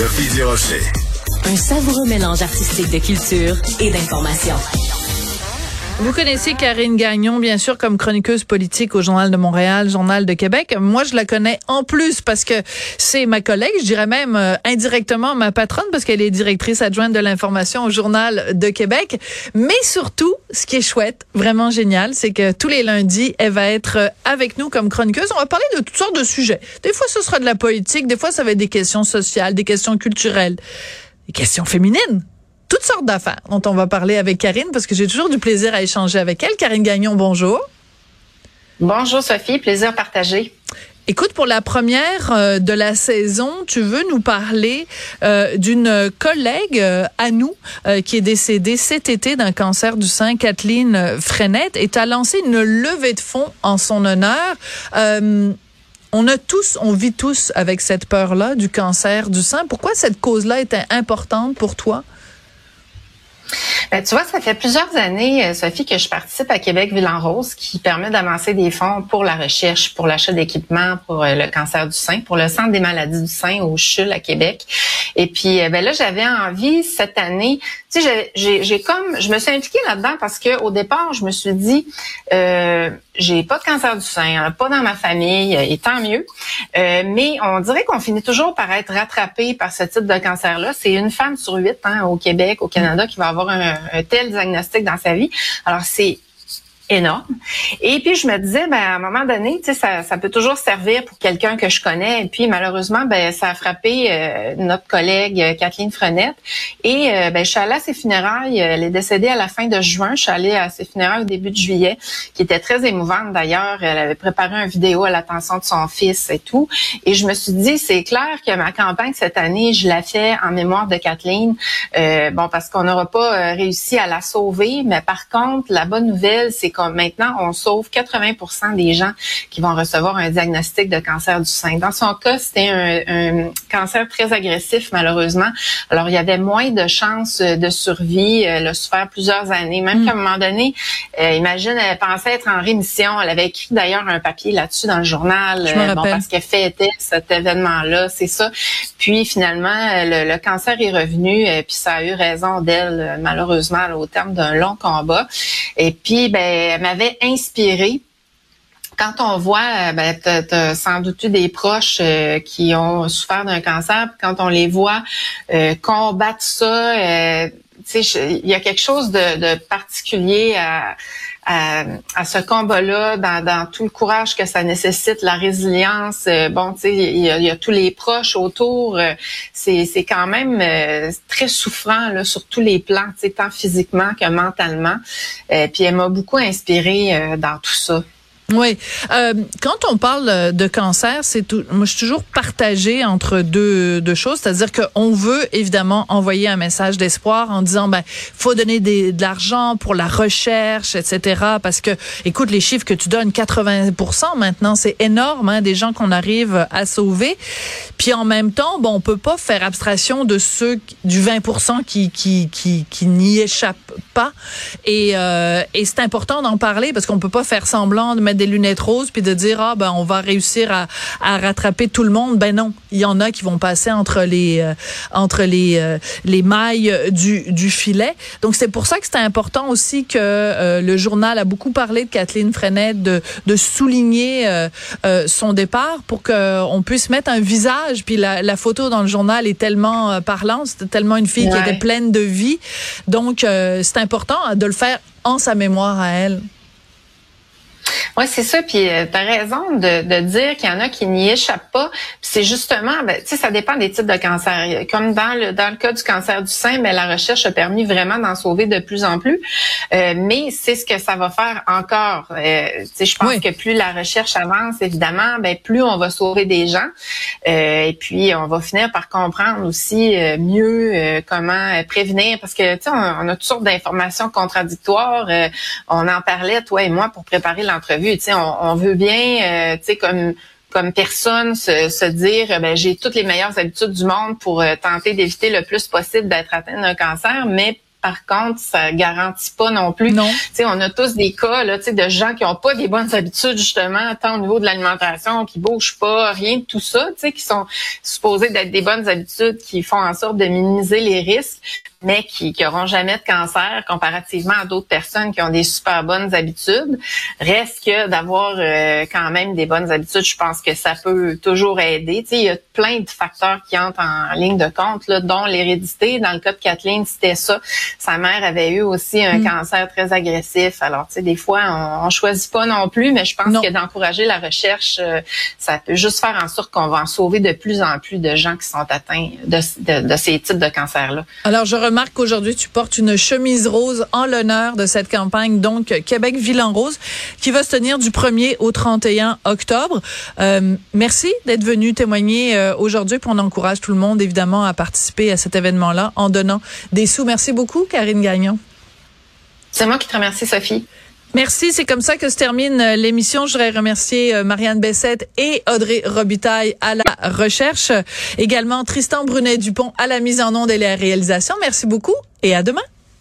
Sophie. Un savoureux mélange artistique de culture et d'information. Vous connaissez Karine Gagnon, bien sûr, comme chroniqueuse politique au Journal de Montréal, Journal de Québec. Moi, je la connais en plus parce que c'est ma collègue, je dirais même euh, indirectement ma patronne parce qu'elle est directrice adjointe de l'information au Journal de Québec. Mais surtout, ce qui est chouette, vraiment génial, c'est que tous les lundis, elle va être euh, avec nous comme chroniqueuse. On va parler de toutes sortes de sujets. Des fois, ce sera de la politique, des fois, ça va être des questions sociales, des questions culturelles, des questions féminines toutes sortes d'affaires dont on va parler avec Karine parce que j'ai toujours du plaisir à échanger avec elle. Karine Gagnon, bonjour. Bonjour Sophie, plaisir partagé. Écoute, pour la première euh, de la saison, tu veux nous parler euh, d'une collègue euh, à nous qui est décédée cet été d'un cancer du sein, Kathleen Frenette, et tu as lancé une levée de fonds en son honneur. on a tous, on vit tous avec cette peur-là du cancer du sein. Pourquoi cette cause-là était importante pour toi? Ben, tu vois, ça fait plusieurs années, euh, Sophie, que je participe à Québec Ville en Rose, qui permet d'avancer des fonds pour la recherche, pour l'achat d'équipements pour euh, le cancer du sein, pour le Centre des maladies du sein au CHUL à Québec. Et puis, euh, ben là, j'avais envie cette année, tu sais, j'ai comme, je me suis impliquée là-dedans parce que au départ, je me suis dit, euh, j'ai pas de cancer du sein, pas dans ma famille, et tant mieux. Euh, mais on dirait qu'on finit toujours par être rattrapé par ce type de cancer-là. C'est une femme sur huit hein, au Québec, au Canada, qui va avoir un, un tel diagnostic dans sa vie. Alors c'est énorme. Et puis je me disais, ben à un moment donné, tu sais, ça, ça peut toujours servir pour quelqu'un que je connais. Et puis malheureusement, ben ça a frappé euh, notre collègue euh, Kathleen Frenette. Et euh, ben je suis allée à ses funérailles. Elle est décédée à la fin de juin. Je suis allée à ses funérailles au début de juillet, qui était très émouvante d'ailleurs. Elle avait préparé une vidéo à l'attention de son fils et tout. Et je me suis dit, c'est clair que ma campagne cette année, je la fais en mémoire de Kathleen. bon, parce qu'on n'aura pas réussi à la sauver, mais par contre, la bonne nouvelle, c'est maintenant, on sauve 80% des gens qui vont recevoir un diagnostic de cancer du sein. Dans son cas, c'était un, cancer très agressif, malheureusement. Alors, il y avait moins de chances de survie. Elle a souffert plusieurs années. Même mm. qu'à un moment donné, euh, imagine, elle pensait être en rémission. Elle avait écrit d'ailleurs un papier là-dessus dans le journal. Euh, bon, parce qu'elle fêtait cet événement-là, c'est ça. Puis finalement, le, cancer est revenu, et puis ça a eu raison d'elle, malheureusement, au terme d'un long combat. Et puis, ben, elle m'avait inspiré. Quand on voit, euh, ben, tu as, sans doute eu des proches euh, qui ont souffert d'un cancer, quand on les voit euh, combattre ça, euh, il y a quelque chose de, particulier à, à, ce combat-là, dans, tout le courage que ça nécessite, la résilience. bon, tu sais, il y, a tous les proches autour. c'est quand même très souffrant là, sur tous les plans, tant physiquement que mentalement. puis elle m'a beaucoup inspirée dans tout ça. Oui. Euh, quand on parle de cancer, c'est tout. Moi, je suis toujours partagée entre deux, deux choses, c'est-à-dire qu'on veut évidemment envoyer un message d'espoir en disant ben faut donner des, de l'argent pour la recherche, etc. Parce que, écoute, les chiffres que tu donnes, 80% maintenant, c'est énorme, hein, des gens qu'on arrive à sauver. Puis en même temps, bon, on peut pas faire abstraction de ceux du 20% qui qui qui, qui n'y échappent pas. Et, euh, et c'est important d'en parler parce qu'on peut pas faire semblant de mettre des lunettes roses puis de dire ah ben on va réussir à, à rattraper tout le monde. Ben non, il y en a qui vont passer entre les euh, entre les euh, les mailles du du filet. Donc c'est pour ça que c'est important aussi que euh, le journal a beaucoup parlé de Kathleen Frenette de de souligner son départ pour que on puisse mettre un visage puis la, la photo dans le journal est tellement parlante, c'était tellement une fille qui était pleine de vie. Donc c'est important de le faire en sa mémoire à elle. Oui, c'est ça. Puis euh, tu as raison de, de dire qu'il y en a qui n'y échappent pas. c'est justement, ben, tu sais, ça dépend des types de cancer. Comme dans le dans le cas du cancer du sein, ben, la recherche a permis vraiment d'en sauver de plus en plus. Euh, mais c'est ce que ça va faire encore. Euh, tu sais, je pense que plus la recherche avance, évidemment, ben plus on va sauver des gens. Euh, et puis on va finir par comprendre aussi euh, mieux comment prévenir, parce que tu sais, on, on, a toutes sortes d'informations contradictoires. on en parlait toi et moi pour préparer l'entrevue on, veut bien, euh, comme comme personne se, dire ben j'ai toutes les meilleures habitudes du monde pour euh, tenter d'éviter le plus possible d'être atteint d'un cancer, mais par contre, ça garantit pas non plus. Non. sais, on a tous des cas là, de gens qui ont pas des bonnes habitudes justement, tant au niveau de l'alimentation, qui bougent pas, rien de tout ça, qui sont supposés d'être des bonnes habitudes, qui font en sorte de minimiser les risques mais qui n'auront jamais de cancer comparativement à d'autres personnes qui ont des super bonnes habitudes. Reste que d'avoir euh, quand même des bonnes habitudes, je pense que ça peut toujours aider. Tu sais, il y a plein de facteurs qui entrent en ligne de compte, là, dont l'hérédité. Dans le cas de Kathleen, c'était ça. Sa mère avait eu aussi un mm. cancer très agressif. Alors, tu sais, des fois, on, on choisit pas non plus, mais je pense que d'encourager la recherche, euh, ça peut juste faire en sorte qu'on va en sauver de plus en plus de gens qui sont atteints de, de, de ces types de cancers-là. Alors, je remarque qu'aujourd'hui, tu portes une chemise rose en l'honneur de cette campagne, donc Québec Ville Rose, qui va se tenir du 1er au 31 octobre. Euh, merci d'être venu témoigner euh, aujourd'hui, on encourage tout le monde, évidemment, à participer à cet événement-là en donnant des sous. Merci beaucoup, Karine Gagnon. C'est moi qui te remercie, Sophie. Merci, c'est comme ça que se termine euh, l'émission. Je voudrais remercier euh, Marianne Bessette et Audrey Robitaille à la recherche, également Tristan Brunet-Dupont à la mise en onde et la réalisation. Merci beaucoup et à demain.